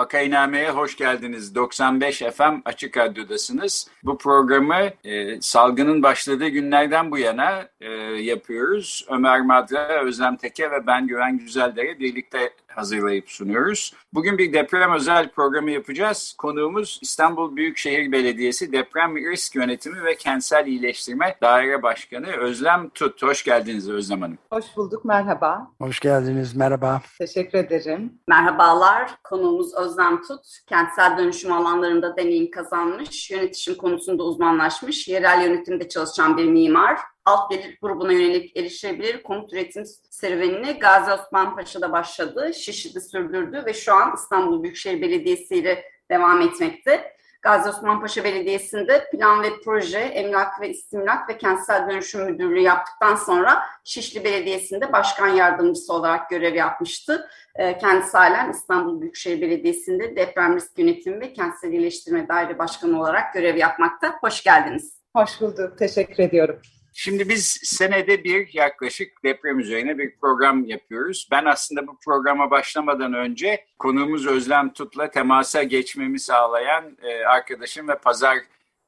Vakainame'ye hoş geldiniz. 95 FM Açık Radyo'dasınız. Bu programı e, salgının başladığı günlerden bu yana e, yapıyoruz. Ömer Madra, Özlem Teke ve ben Güven Güzeldere birlikte hazırlayıp sunuyoruz. Bugün bir deprem özel programı yapacağız. Konuğumuz İstanbul Büyükşehir Belediyesi Deprem Risk Yönetimi ve Kentsel İyileştirme Daire Başkanı Özlem Tut. Hoş geldiniz Özlem Hanım. Hoş bulduk, merhaba. Hoş geldiniz, merhaba. Teşekkür ederim. Merhabalar, konuğumuz Özlem Tut. Kentsel dönüşüm alanlarında deneyim kazanmış, yönetişim konusunda uzmanlaşmış, yerel yönetimde çalışan bir mimar alt gelir grubuna yönelik erişebilir konut üretim serüvenini Gazi Osman Paşa'da başladı, Şişli'de sürdürdü ve şu an İstanbul Büyükşehir Belediyesi ile devam etmekte. Gazi Osman Paşa Belediyesi'nde plan ve proje, emlak ve istimlak ve kentsel dönüşüm müdürlüğü yaptıktan sonra Şişli Belediyesi'nde başkan yardımcısı olarak görev yapmıştı. Ee, kendisi halen İstanbul Büyükşehir Belediyesi'nde deprem risk yönetimi ve kentsel iyileştirme daire başkanı olarak görev yapmakta. Hoş geldiniz. Hoş bulduk, teşekkür ediyorum. Şimdi biz senede bir yaklaşık deprem üzerine bir program yapıyoruz. Ben aslında bu programa başlamadan önce konuğumuz Özlem Tut'la temasa geçmemi sağlayan e, arkadaşım ve pazar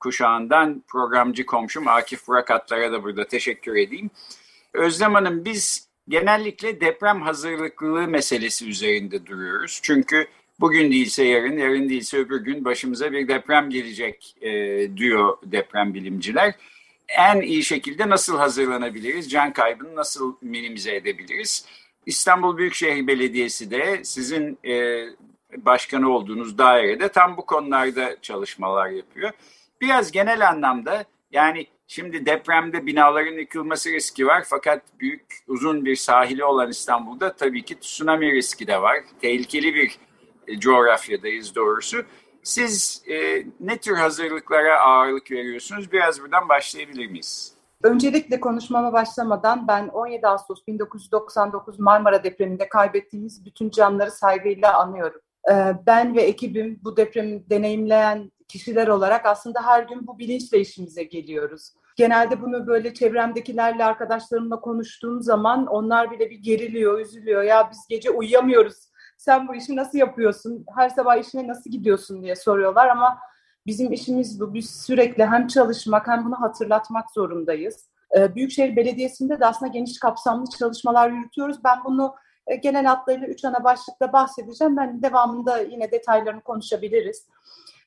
kuşağından programcı komşum Akif Burakatlar'a da burada teşekkür edeyim. Özlem Hanım biz genellikle deprem hazırlıklılığı meselesi üzerinde duruyoruz. Çünkü bugün değilse yarın, yarın değilse öbür gün başımıza bir deprem gelecek e, diyor deprem bilimciler en iyi şekilde nasıl hazırlanabiliriz? Can kaybını nasıl minimize edebiliriz? İstanbul Büyükşehir Belediyesi de sizin e, başkanı olduğunuz dairede tam bu konularda çalışmalar yapıyor. Biraz genel anlamda yani şimdi depremde binaların yıkılması riski var fakat büyük uzun bir sahili olan İstanbul'da tabii ki tsunami riski de var. Tehlikeli bir e, coğrafyadayız doğrusu. Siz e, ne tür hazırlıklara ağırlık veriyorsunuz? Biraz buradan başlayabilir miyiz? Öncelikle konuşmama başlamadan ben 17 Ağustos 1999 Marmara depreminde kaybettiğimiz bütün canları saygıyla anıyorum. Ee, ben ve ekibim bu depremi deneyimleyen kişiler olarak aslında her gün bu bilinçle işimize geliyoruz. Genelde bunu böyle çevremdekilerle, arkadaşlarımla konuştuğum zaman onlar bile bir geriliyor, üzülüyor. Ya biz gece uyuyamıyoruz sen bu işi nasıl yapıyorsun, her sabah işine nasıl gidiyorsun diye soruyorlar ama bizim işimiz bu. Biz sürekli hem çalışmak hem bunu hatırlatmak zorundayız. Ee, Büyükşehir Belediyesi'nde de aslında geniş kapsamlı çalışmalar yürütüyoruz. Ben bunu e, genel hatlarıyla üç ana başlıkta bahsedeceğim. Ben devamında yine detaylarını konuşabiliriz.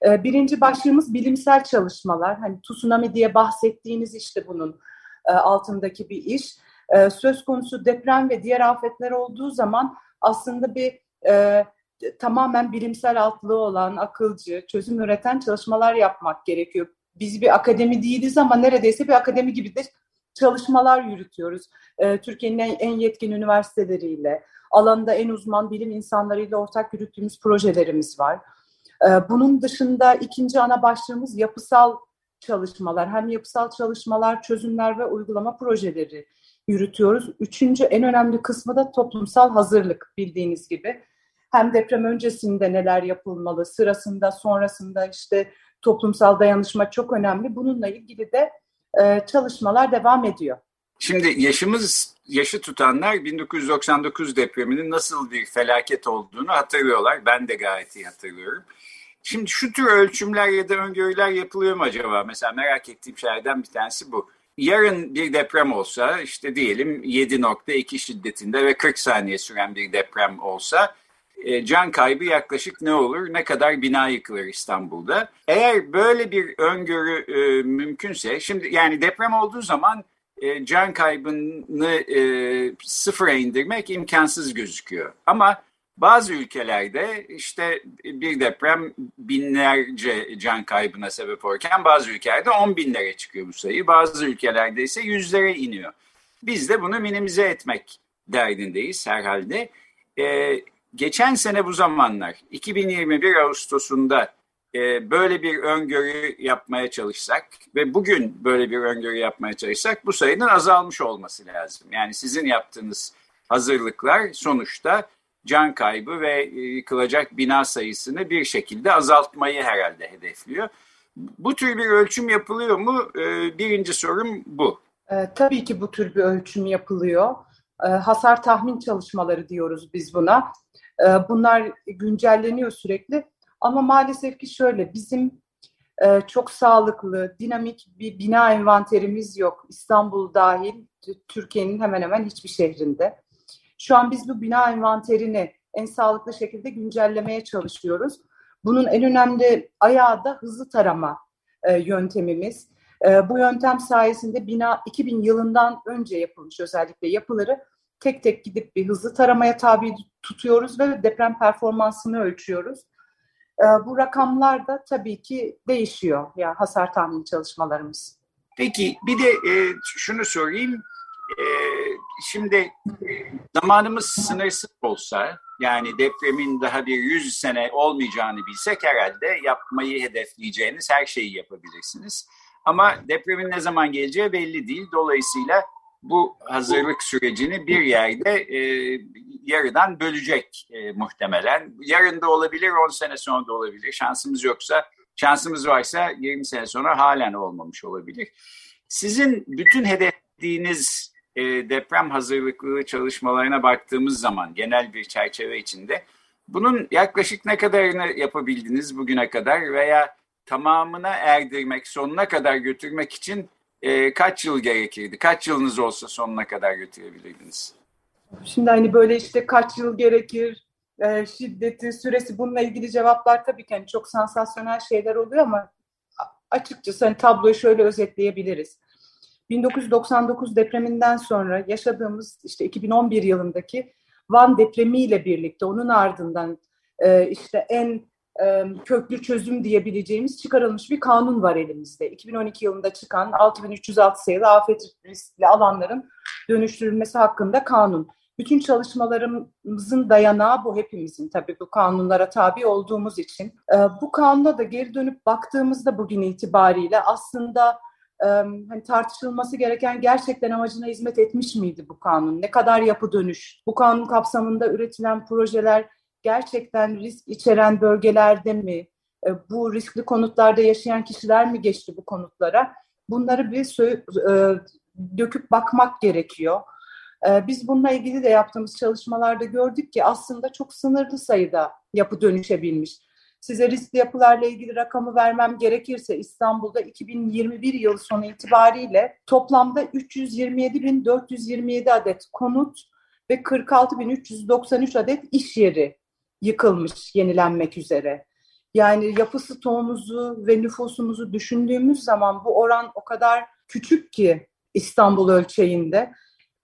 Ee, birinci başlığımız bilimsel çalışmalar. Hani tsunami diye bahsettiğiniz işte bunun e, altındaki bir iş. Ee, söz konusu deprem ve diğer afetler olduğu zaman aslında bir e, tamamen bilimsel altlığı olan, akılcı, çözüm üreten çalışmalar yapmak gerekiyor. Biz bir akademi değiliz ama neredeyse bir akademi gibi de çalışmalar yürütüyoruz. E, Türkiye'nin en, en yetkin üniversiteleriyle, alanda en uzman bilim insanlarıyla ortak yürüttüğümüz projelerimiz var. E, bunun dışında ikinci ana başlığımız yapısal çalışmalar. Hem yapısal çalışmalar, çözümler ve uygulama projeleri yürütüyoruz. Üçüncü en önemli kısmı da toplumsal hazırlık bildiğiniz gibi hem deprem öncesinde neler yapılmalı, sırasında, sonrasında işte toplumsal dayanışma çok önemli. Bununla ilgili de e, çalışmalar devam ediyor. Şimdi yaşımız yaşı tutanlar 1999 depreminin nasıl bir felaket olduğunu hatırlıyorlar. Ben de gayet iyi hatırlıyorum. Şimdi şu tür ölçümler ya da öngörüler yapılıyor mu acaba? Mesela merak ettiğim şeylerden bir tanesi bu. Yarın bir deprem olsa işte diyelim 7.2 şiddetinde ve 40 saniye süren bir deprem olsa e, can kaybı yaklaşık ne olur? Ne kadar bina yıkılır İstanbul'da? Eğer böyle bir öngörü e, mümkünse, şimdi yani deprem olduğu zaman e, can kaybını e, sıfıra indirmek imkansız gözüküyor. Ama Bazı ülkelerde işte bir deprem binlerce can kaybına sebep olurken bazı ülkelerde on binlere çıkıyor bu sayı. Bazı ülkelerde ise yüzlere iniyor. Biz de bunu minimize etmek derdindeyiz herhalde. Ee, geçen sene bu zamanlar 2021 Ağustos'unda e, böyle bir öngörü yapmaya çalışsak ve bugün böyle bir öngörü yapmaya çalışsak bu sayının azalmış olması lazım. Yani sizin yaptığınız hazırlıklar sonuçta can kaybı ve e, yıkılacak bina sayısını bir şekilde azaltmayı herhalde hedefliyor. Bu tür bir ölçüm yapılıyor mu? E, birinci sorum bu. E, tabii ki bu tür bir ölçüm yapılıyor. E, hasar tahmin çalışmaları diyoruz biz buna. E, bunlar güncelleniyor sürekli. Ama maalesef ki şöyle bizim e, çok sağlıklı, dinamik bir bina envanterimiz yok. İstanbul dahil Türkiye'nin hemen hemen hiçbir şehrinde. Şu an biz bu bina envanterini en sağlıklı şekilde güncellemeye çalışıyoruz. Bunun en önemli ayağı da hızlı tarama e, yöntemimiz. E, bu yöntem sayesinde bina 2000 yılından önce yapılmış özellikle yapıları tek tek gidip bir hızlı taramaya tabi tutuyoruz ve deprem performansını ölçüyoruz. E, bu rakamlar da tabii ki değişiyor yani hasar tahmin çalışmalarımız. Peki bir de e, şunu sorayım. E, şimdi zamanımız sınırsız olsa yani depremin daha bir yüz sene olmayacağını bilsek herhalde yapmayı hedefleyeceğiniz her şeyi yapabilirsiniz. Ama depremin ne zaman geleceği belli değil. Dolayısıyla bu hazırlık sürecini bir yerde e, yarıdan bölecek e, muhtemelen. Yarın da olabilir, 10 sene sonra da olabilir. Şansımız yoksa, şansımız varsa 20 sene sonra halen olmamış olabilir. Sizin bütün hedeflediğiniz e, deprem hazırlıklı çalışmalarına baktığımız zaman genel bir çerçeve içinde bunun yaklaşık ne kadarını yapabildiniz bugüne kadar veya tamamına erdirmek, sonuna kadar götürmek için e, kaç yıl gerekirdi? Kaç yılınız olsa sonuna kadar götürebilirdiniz? Şimdi hani böyle işte kaç yıl gerekir, e, şiddeti, süresi bununla ilgili cevaplar tabii ki hani çok sansasyonel şeyler oluyor ama açıkçası hani tabloyu şöyle özetleyebiliriz. 1999 depreminden sonra yaşadığımız işte 2011 yılındaki Van depremiyle birlikte onun ardından e, işte en köklü çözüm diyebileceğimiz çıkarılmış bir kanun var elimizde. 2012 yılında çıkan 6306 sayılı afet riskli alanların dönüştürülmesi hakkında kanun. Bütün çalışmalarımızın dayanağı bu hepimizin tabii bu kanunlara tabi olduğumuz için. Bu kanuna da geri dönüp baktığımızda bugün itibariyle aslında hani tartışılması gereken gerçekten amacına hizmet etmiş miydi bu kanun? Ne kadar yapı dönüş? Bu kanun kapsamında üretilen projeler gerçekten risk içeren bölgelerde mi? E, bu riskli konutlarda yaşayan kişiler mi geçti bu konutlara? Bunları bir e, döküp bakmak gerekiyor. E, biz bununla ilgili de yaptığımız çalışmalarda gördük ki aslında çok sınırlı sayıda yapı dönüşebilmiş. Size riskli yapılarla ilgili rakamı vermem gerekirse İstanbul'da 2021 yılı sonu itibariyle toplamda 327.427 adet konut ve 46.393 adet iş yeri yıkılmış, yenilenmek üzere. Yani yapı stoğumuzu ve nüfusumuzu düşündüğümüz zaman bu oran o kadar küçük ki İstanbul ölçeğinde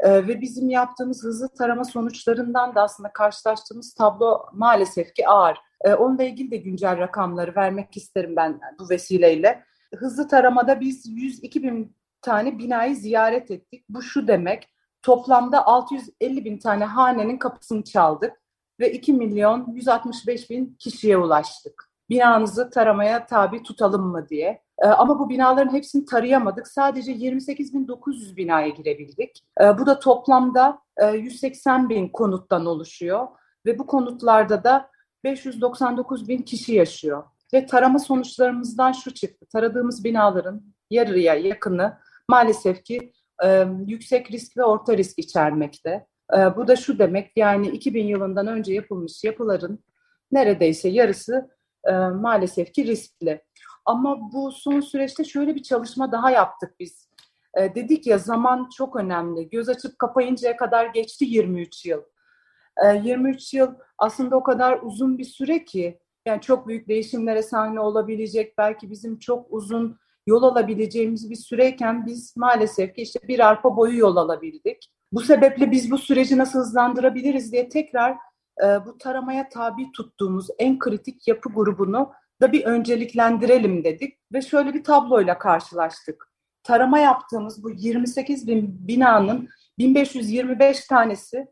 ee, ve bizim yaptığımız hızlı tarama sonuçlarından da aslında karşılaştığımız tablo maalesef ki ağır. Ee, onunla ilgili de güncel rakamları vermek isterim ben bu vesileyle. Hızlı taramada biz 102 bin tane binayı ziyaret ettik. Bu şu demek, toplamda 650 bin tane hanenin kapısını çaldık ve 2 milyon 165 bin kişiye ulaştık. Binanızı taramaya tabi tutalım mı diye. Ee, ama bu binaların hepsini tarayamadık. Sadece 28.900 binaya girebildik. Ee, bu da toplamda 180 e, bin konuttan oluşuyor. Ve bu konutlarda da 599 bin kişi yaşıyor. Ve tarama sonuçlarımızdan şu çıktı. Taradığımız binaların yarıya yakını maalesef ki e, yüksek risk ve orta risk içermekte. E, bu da şu demek yani 2000 yılından önce yapılmış yapıların neredeyse yarısı e, maalesef ki riskli. Ama bu son süreçte şöyle bir çalışma daha yaptık biz. E, dedik ya zaman çok önemli. Göz açıp kapayıncaya kadar geçti 23 yıl. E, 23 yıl aslında o kadar uzun bir süre ki yani çok büyük değişimlere sahne olabilecek belki bizim çok uzun yol alabileceğimiz bir süreyken biz maalesef ki işte bir arpa boyu yol alabildik. Bu sebeple biz bu süreci nasıl hızlandırabiliriz diye tekrar e, bu taramaya tabi tuttuğumuz en kritik yapı grubunu da bir önceliklendirelim dedik ve şöyle bir tabloyla karşılaştık. Tarama yaptığımız bu 28 bin binanın 1525 tanesi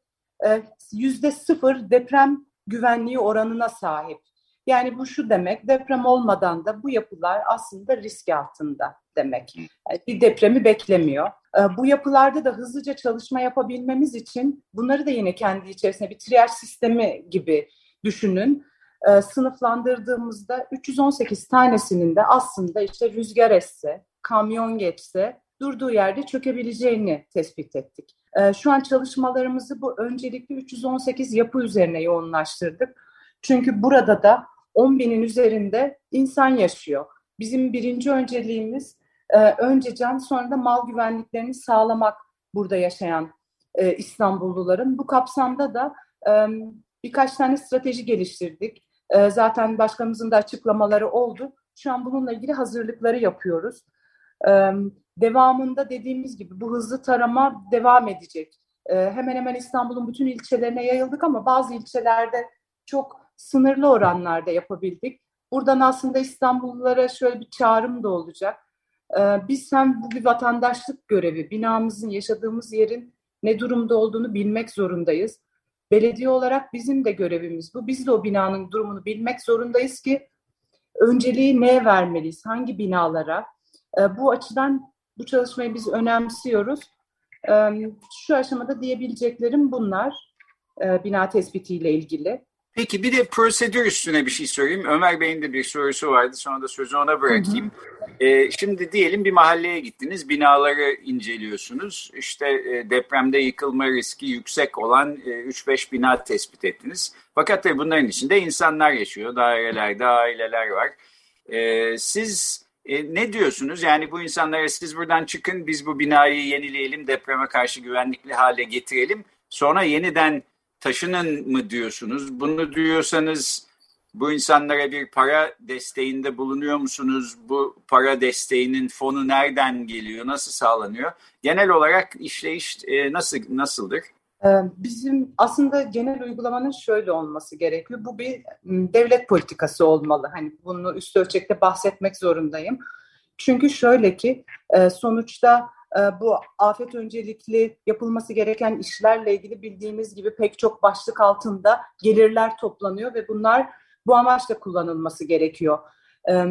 e, yüzde sıfır deprem güvenliği oranına sahip. Yani bu şu demek, deprem olmadan da bu yapılar aslında risk altında demek. Yani bir depremi beklemiyor. E, bu yapılarda da hızlıca çalışma yapabilmemiz için bunları da yine kendi içerisinde bir triyaj sistemi gibi düşünün. E, sınıflandırdığımızda 318 tanesinin de aslında işte rüzgar esse, kamyon geçse durduğu yerde çökebileceğini tespit ettik. E, şu an çalışmalarımızı bu öncelikli 318 yapı üzerine yoğunlaştırdık. Çünkü burada da 10 binin üzerinde insan yaşıyor. Bizim birinci önceliğimiz e, önce can sonra da mal güvenliklerini sağlamak burada yaşayan e, İstanbulluların. Bu kapsamda da e, birkaç tane strateji geliştirdik. E, zaten başkanımızın da açıklamaları oldu. Şu an bununla ilgili hazırlıkları yapıyoruz. E, devamında dediğimiz gibi bu hızlı tarama devam edecek. E, hemen hemen İstanbul'un bütün ilçelerine yayıldık ama bazı ilçelerde çok sınırlı oranlarda yapabildik. Buradan aslında İstanbullulara şöyle bir çağrım da olacak. Ee, biz hem bu bir vatandaşlık görevi, binamızın, yaşadığımız yerin ne durumda olduğunu bilmek zorundayız. Belediye olarak bizim de görevimiz bu. Biz de o binanın durumunu bilmek zorundayız ki önceliği neye vermeliyiz, hangi binalara. Ee, bu açıdan bu çalışmayı biz önemsiyoruz. Ee, şu aşamada diyebileceklerim bunlar bina tespitiyle ilgili. Peki bir de prosedür üstüne bir şey sorayım. Ömer Bey'in de bir sorusu vardı. Sonra da sözü ona bırakayım. Hı hı. Ee, şimdi diyelim bir mahalleye gittiniz. Binaları inceliyorsunuz. İşte e, depremde yıkılma riski yüksek olan e, 3-5 bina tespit ettiniz. Fakat tabii bunların içinde insanlar yaşıyor. Dairelerde aileler var. E, siz e, ne diyorsunuz? Yani bu insanlara siz buradan çıkın biz bu binayı yenileyelim, depreme karşı güvenlikli hale getirelim. Sonra yeniden taşının mı diyorsunuz? Bunu diyorsanız bu insanlara bir para desteğinde bulunuyor musunuz? Bu para desteğinin fonu nereden geliyor? Nasıl sağlanıyor? Genel olarak işleyiş e, nasıl nasıldır? Bizim aslında genel uygulamanın şöyle olması gerekiyor. Bu bir devlet politikası olmalı. Hani bunu üst ölçekte bahsetmek zorundayım. Çünkü şöyle ki sonuçta ee, bu afet öncelikli yapılması gereken işlerle ilgili bildiğimiz gibi pek çok başlık altında gelirler toplanıyor ve bunlar bu amaçla kullanılması gerekiyor. Ee,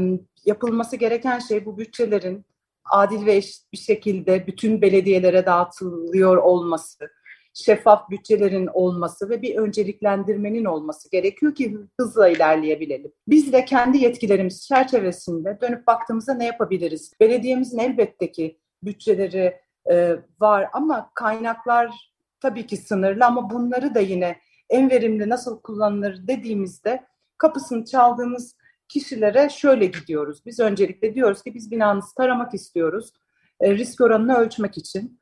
yapılması gereken şey bu bütçelerin adil ve eşit bir şekilde bütün belediyelere dağıtılıyor olması, şeffaf bütçelerin olması ve bir önceliklendirmenin olması gerekiyor ki hızla ilerleyebilelim. Biz de kendi yetkilerimiz çerçevesinde dönüp baktığımızda ne yapabiliriz? Belediyemizin elbette ki bütçeleri e, var ama kaynaklar tabii ki sınırlı ama bunları da yine en verimli nasıl kullanılır dediğimizde kapısını çaldığımız kişilere şöyle gidiyoruz. Biz öncelikle diyoruz ki biz binanızı taramak istiyoruz. E, risk oranını ölçmek için.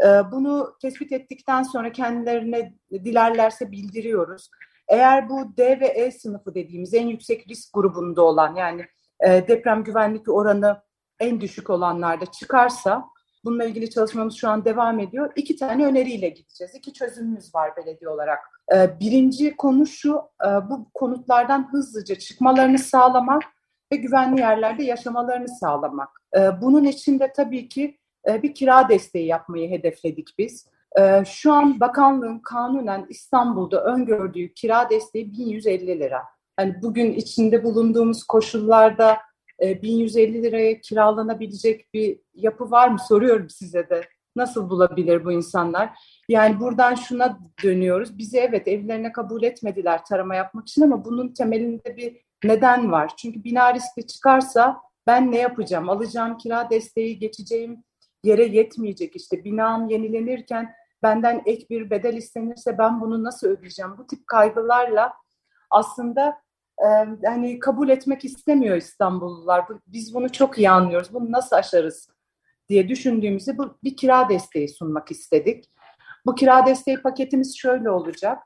E, bunu tespit ettikten sonra kendilerine dilerlerse bildiriyoruz. Eğer bu D ve E sınıfı dediğimiz en yüksek risk grubunda olan yani e, deprem güvenlik oranı en düşük olanlarda çıkarsa bununla ilgili çalışmamız şu an devam ediyor. İki tane öneriyle gideceğiz. İki çözümümüz var belediye olarak. Ee, birinci konu şu, e, bu konutlardan hızlıca çıkmalarını sağlamak ve güvenli yerlerde yaşamalarını sağlamak. Ee, bunun için de tabii ki e, bir kira desteği yapmayı hedefledik biz. Ee, şu an bakanlığın kanunen İstanbul'da öngördüğü kira desteği 1150 lira. Yani bugün içinde bulunduğumuz koşullarda 1150 e, liraya kiralanabilecek bir yapı var mı soruyorum size de. Nasıl bulabilir bu insanlar? Yani buradan şuna dönüyoruz. Bizi evet evlerine kabul etmediler tarama yapmak için ama bunun temelinde bir neden var. Çünkü bina riskli çıkarsa ben ne yapacağım? Alacağım kira desteği geçeceğim yere yetmeyecek. İşte binam yenilenirken benden ek bir bedel istenirse ben bunu nasıl ödeyeceğim? Bu tip kaygılarla aslında hani kabul etmek istemiyor İstanbullular. Biz bunu çok iyi anlıyoruz. Bunu nasıl aşarız diye düşündüğümüzde bu bir kira desteği sunmak istedik. Bu kira desteği paketimiz şöyle olacak.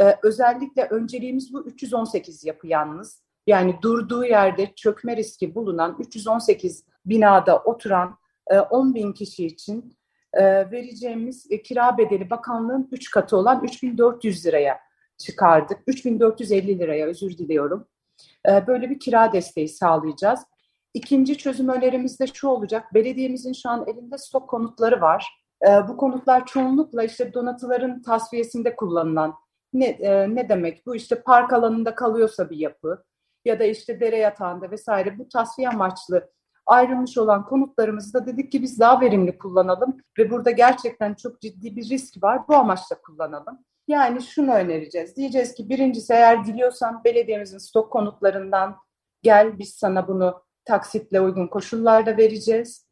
Ee, özellikle önceliğimiz bu 318 yapı yalnız. Yani durduğu yerde çökme riski bulunan 318 binada oturan e, 10 bin kişi için e, vereceğimiz e, kira bedeli bakanlığın 3 katı olan 3400 liraya çıkardık. 3450 liraya özür diliyorum. E, böyle bir kira desteği sağlayacağız. İkinci çözüm önerimiz de şu olacak. Belediyemizin şu an elinde stok konutları var. E, bu konutlar çoğunlukla işte donatıların tasfiyesinde kullanılan ne, e, ne demek bu işte park alanında kalıyorsa bir yapı ya da işte dere yatağında vesaire bu tasfiye amaçlı ayrılmış olan konutlarımızı da dedik ki biz daha verimli kullanalım ve burada gerçekten çok ciddi bir risk var bu amaçla kullanalım. Yani şunu önereceğiz. Diyeceğiz ki birincisi eğer diliyorsan belediyemizin stok konutlarından gel biz sana bunu taksitle uygun koşullarda vereceğiz.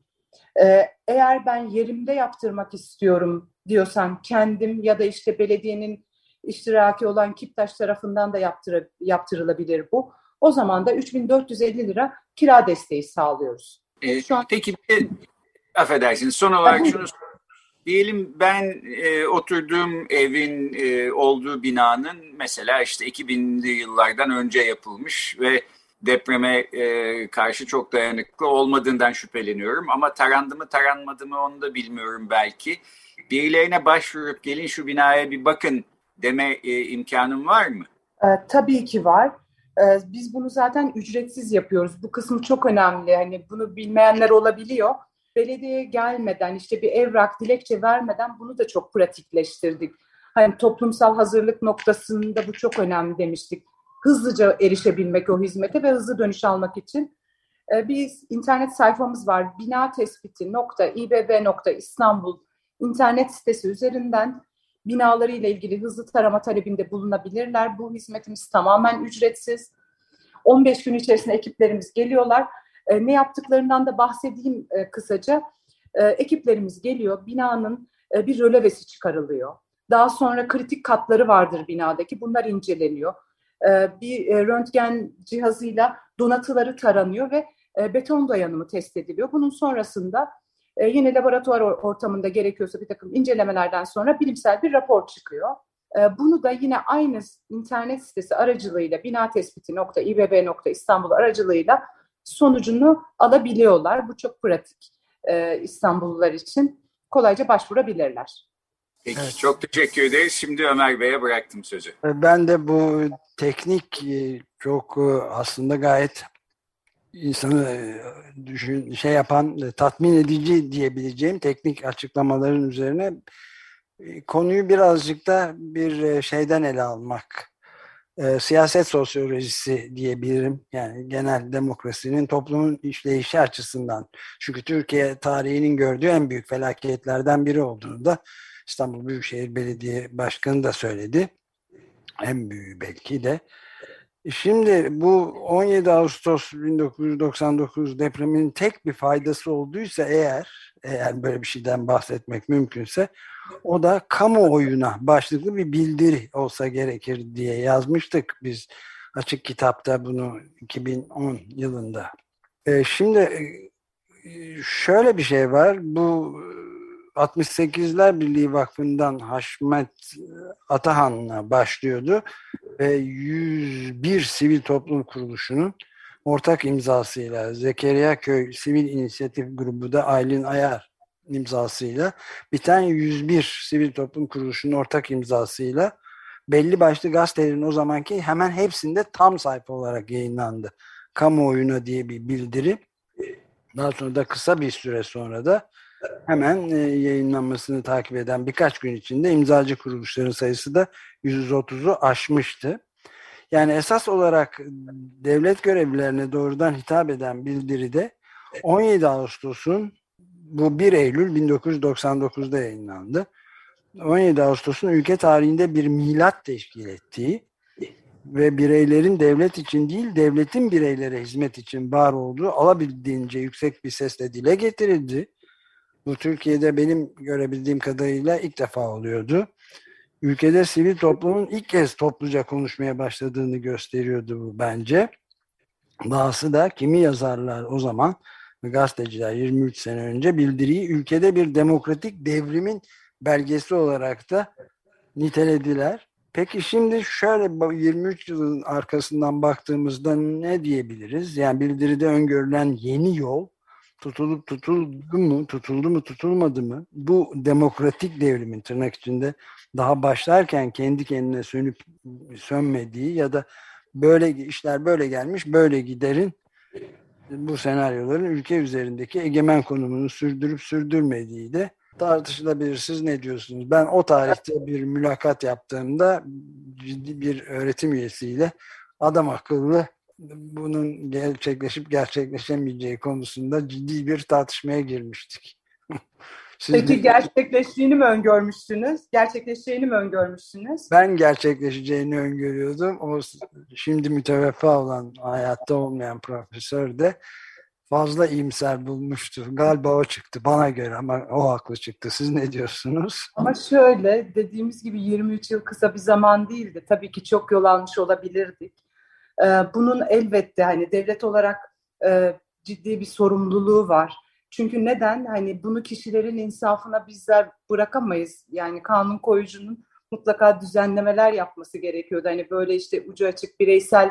Ee, eğer ben yerimde yaptırmak istiyorum diyorsan kendim ya da işte belediyenin iştiraki olan Kiptaş tarafından da yaptır, yaptırılabilir bu. O zaman da 3450 lira kira desteği sağlıyoruz. Ee, Şu an... Peki affedersiniz son olarak şunu Diyelim ben e, oturduğum evin e, olduğu binanın mesela işte 2000'li yıllardan önce yapılmış ve depreme e, karşı çok dayanıklı olmadığından şüpheleniyorum. Ama tarandı mı taranmadı mı onu da bilmiyorum belki. Birilerine başvurup gelin şu binaya bir bakın deme e, imkanım var mı? E, tabii ki var. E, biz bunu zaten ücretsiz yapıyoruz. Bu kısmı çok önemli. Hani bunu bilmeyenler olabiliyor. Belediyeye gelmeden işte bir evrak, dilekçe vermeden bunu da çok pratikleştirdik. Hani toplumsal hazırlık noktasında bu çok önemli demiştik. Hızlıca erişebilmek o hizmete ve hızlı dönüş almak için. E, biz internet sayfamız var. Bina tespiti nokta İBB nokta İstanbul internet sitesi üzerinden binaları ile ilgili hızlı tarama talebinde bulunabilirler. Bu hizmetimiz tamamen ücretsiz. 15 gün içerisinde ekiplerimiz geliyorlar. E, ne yaptıklarından da bahsedeyim e, kısaca. E, ekiplerimiz geliyor, binanın bir rölevesi çıkarılıyor. Daha sonra kritik katları vardır binadaki, bunlar inceleniyor. Bir röntgen cihazıyla donatıları taranıyor ve beton dayanımı test ediliyor. Bunun sonrasında yine laboratuvar ortamında gerekiyorsa bir takım incelemelerden sonra bilimsel bir rapor çıkıyor. Bunu da yine aynı internet sitesi aracılığıyla bina tespiti nokta İBB nokta İstanbul aracılığıyla sonucunu alabiliyorlar. Bu çok pratik e, İstanbullular için. Kolayca başvurabilirler. Peki, evet. çok teşekkür ederiz. Şimdi Ömer Bey'e bıraktım sözü. Ben de bu teknik çok aslında gayet insanı e, düşün şey yapan e, tatmin edici diyebileceğim teknik açıklamaların üzerine e, konuyu birazcık da bir şeyden ele almak e, siyaset sosyolojisi diyebilirim. Yani genel demokrasinin toplumun işleyişi açısından. Çünkü Türkiye tarihinin gördüğü en büyük felaketlerden biri olduğunu da İstanbul Büyükşehir Belediye Başkanı da söyledi. En büyüğü belki de. Şimdi bu 17 Ağustos 1999 depreminin tek bir faydası olduysa eğer eğer böyle bir şeyden bahsetmek mümkünse o da kamuoyuna başlıklı bir bildiri olsa gerekir diye yazmıştık biz açık kitapta bunu 2010 yılında. Ee, şimdi e, şöyle bir şey var. Bu 68'ler Birliği Vakfı'ndan Haşmet Atahan'la başlıyordu ve 101 sivil toplum kuruluşunun ortak imzasıyla Zekeriya Köy Sivil İnisiyatif Grubu da Aylin Ayar imzasıyla biten 101 sivil toplum kuruluşunun ortak imzasıyla belli başlı gazetelerin o zamanki hemen hepsinde tam sayfa olarak yayınlandı. Kamuoyuna diye bir bildiri. Daha sonra da kısa bir süre sonra da hemen e, yayınlanmasını takip eden birkaç gün içinde imzacı kuruluşların sayısı da 130'u aşmıştı. Yani esas olarak devlet görevlilerine doğrudan hitap eden bildiride 17 Ağustos'un bu 1 Eylül 1999'da yayınlandı. 17 Ağustos'un ülke tarihinde bir milat teşkil ettiği ve bireylerin devlet için değil devletin bireylere hizmet için var olduğu alabildiğince yüksek bir sesle dile getirildi. Bu Türkiye'de benim görebildiğim kadarıyla ilk defa oluyordu. Ülkede sivil toplumun ilk kez topluca konuşmaya başladığını gösteriyordu bu bence. Dahası da kimi yazarlar o zaman gazeteciler 23 sene önce bildiriyi ülkede bir demokratik devrimin belgesi olarak da nitelediler. Peki şimdi şöyle 23 yılın arkasından baktığımızda ne diyebiliriz? Yani bildiride öngörülen yeni yol tutulup tutuldu mu, tutuldu mu, tutulmadı mı? Bu demokratik devrimin tırnak içinde daha başlarken kendi kendine sönüp sönmediği ya da böyle işler böyle gelmiş böyle giderin bu senaryoların ülke üzerindeki egemen konumunu sürdürüp sürdürmediği de tartışılabilir. Siz ne diyorsunuz? Ben o tarihte bir mülakat yaptığımda ciddi bir öğretim üyesiyle adam akıllı bunun gerçekleşip gerçekleşemeyeceği konusunda ciddi bir tartışmaya girmiştik. Siz Peki de... gerçekleştiğini mi öngörmüşsünüz? Gerçekleşeceğini mi öngörmüşsünüz? Ben gerçekleşeceğini öngörüyordum. O şimdi müteveffa olan, hayatta olmayan profesör de fazla iyimser bulmuştu. Galiba o çıktı bana göre ama o haklı çıktı. Siz ne diyorsunuz? Ama şöyle dediğimiz gibi 23 yıl kısa bir zaman değildi. Tabii ki çok yol almış olabilirdik. Ee, bunun elbette hani devlet olarak e, ciddi bir sorumluluğu var. Çünkü neden? Hani bunu kişilerin insafına bizler bırakamayız. Yani kanun koyucunun mutlaka düzenlemeler yapması gerekiyordu. Hani böyle işte ucu açık bireysel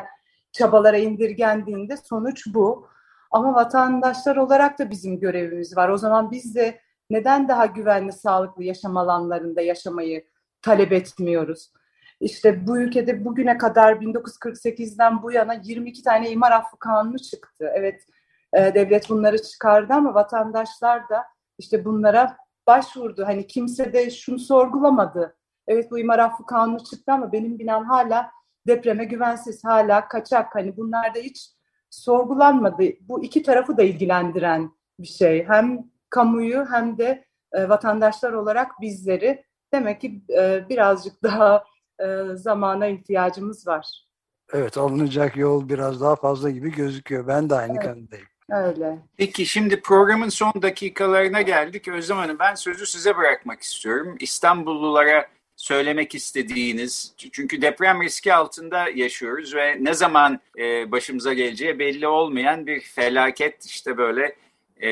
çabalara indirgendiğinde sonuç bu. Ama vatandaşlar olarak da bizim görevimiz var. O zaman biz de neden daha güvenli, sağlıklı yaşam alanlarında yaşamayı talep etmiyoruz? İşte bu ülkede bugüne kadar 1948'den bu yana 22 tane imar affı kanunu çıktı. Evet e, devlet bunları çıkardı ama vatandaşlar da işte bunlara başvurdu. Hani kimse de şunu sorgulamadı. Evet bu imar affı kanunu çıktı ama benim binam hala depreme güvensiz, hala kaçak. Hani bunlar da hiç sorgulanmadı. Bu iki tarafı da ilgilendiren bir şey. Hem kamuyu hem de e, vatandaşlar olarak bizleri demek ki e, birazcık daha e, zamana ihtiyacımız var. Evet alınacak yol biraz daha fazla gibi gözüküyor. Ben de aynı evet. kanıdayım. Öyle. Peki şimdi programın son dakikalarına geldik. Özlem Hanım ben sözü size bırakmak istiyorum. İstanbullulara söylemek istediğiniz çünkü deprem riski altında yaşıyoruz ve ne zaman e, başımıza geleceği belli olmayan bir felaket işte böyle e,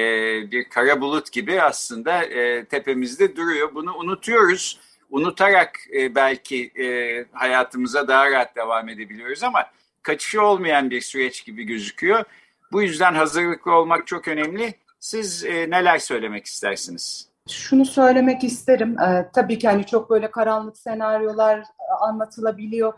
bir kara bulut gibi aslında e, tepemizde duruyor. Bunu unutuyoruz. Unutarak e, belki e, hayatımıza daha rahat devam edebiliyoruz ama kaçışı olmayan bir süreç gibi gözüküyor. Bu yüzden hazırlıklı olmak çok önemli. Siz e, neler söylemek istersiniz? Şunu söylemek isterim. Ee, tabii ki hani çok böyle karanlık senaryolar e, anlatılabiliyor.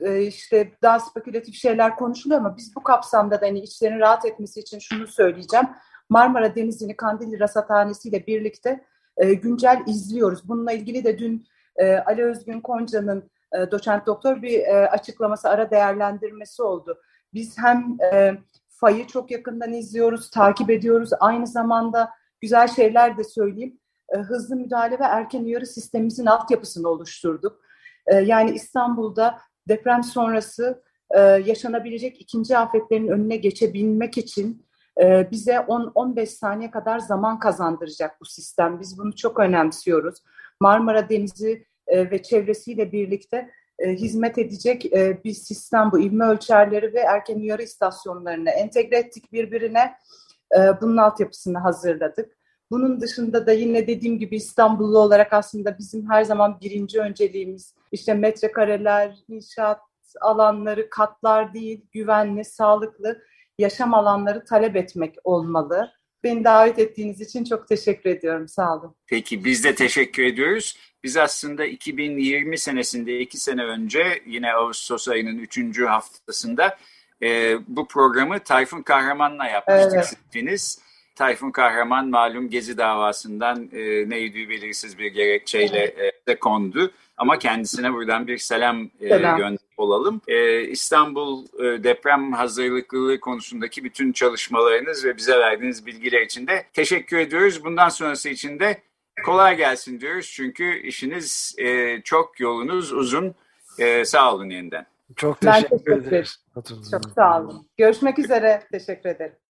Ee, işte daha spekülatif şeyler konuşuluyor ama biz bu kapsamda da hani içlerin rahat etmesi için şunu söyleyeceğim. Marmara Denizi'ni Kandilli Rasathanesi ile birlikte e, güncel izliyoruz. Bununla ilgili de dün e, Ali Özgün Konca'nın e, doçent doktor bir e, açıklaması, ara değerlendirmesi oldu. Biz hem e, fayı çok yakından izliyoruz, takip ediyoruz. Aynı zamanda güzel şeyler de söyleyeyim. E, hızlı müdahale ve erken uyarı sistemimizin altyapısını oluşturduk. E, yani İstanbul'da deprem sonrası e, yaşanabilecek ikinci afetlerin önüne geçebilmek için e, bize 10-15 saniye kadar zaman kazandıracak bu sistem. Biz bunu çok önemsiyoruz. Marmara Denizi e, ve çevresiyle birlikte e, hizmet edecek e, bir sistem bu. İvme ölçerleri ve erken uyarı istasyonlarını entegre ettik birbirine. E, bunun altyapısını hazırladık. Bunun dışında da yine dediğim gibi İstanbullu olarak aslında bizim her zaman birinci önceliğimiz işte metrekareler, inşaat alanları, katlar değil, güvenli, sağlıklı yaşam alanları talep etmek olmalı. Beni davet ettiğiniz için çok teşekkür ediyorum. Sağ olun. Peki biz de teşekkür ediyoruz. Biz aslında 2020 senesinde iki sene önce yine Ağustos ayının üçüncü haftasında e, bu programı Tayfun Kahraman'la yapmıştık evet. Tayfun Kahraman malum Gezi davasından e, neydi belirsiz bir gerekçeyle e, de kondu. Ama kendisine buradan bir selam, e, selam. gönderip olalım. E, İstanbul e, deprem hazırlıklılığı konusundaki bütün çalışmalarınız ve bize verdiğiniz bilgiler için de teşekkür ediyoruz. Bundan sonrası için de kolay gelsin diyoruz. Çünkü işiniz e, çok, yolunuz uzun. E, sağ olun yeniden. Çok teşekkür, teşekkür ederiz. Çok sağ olun. Görüşmek üzere. Teşekkür ederim.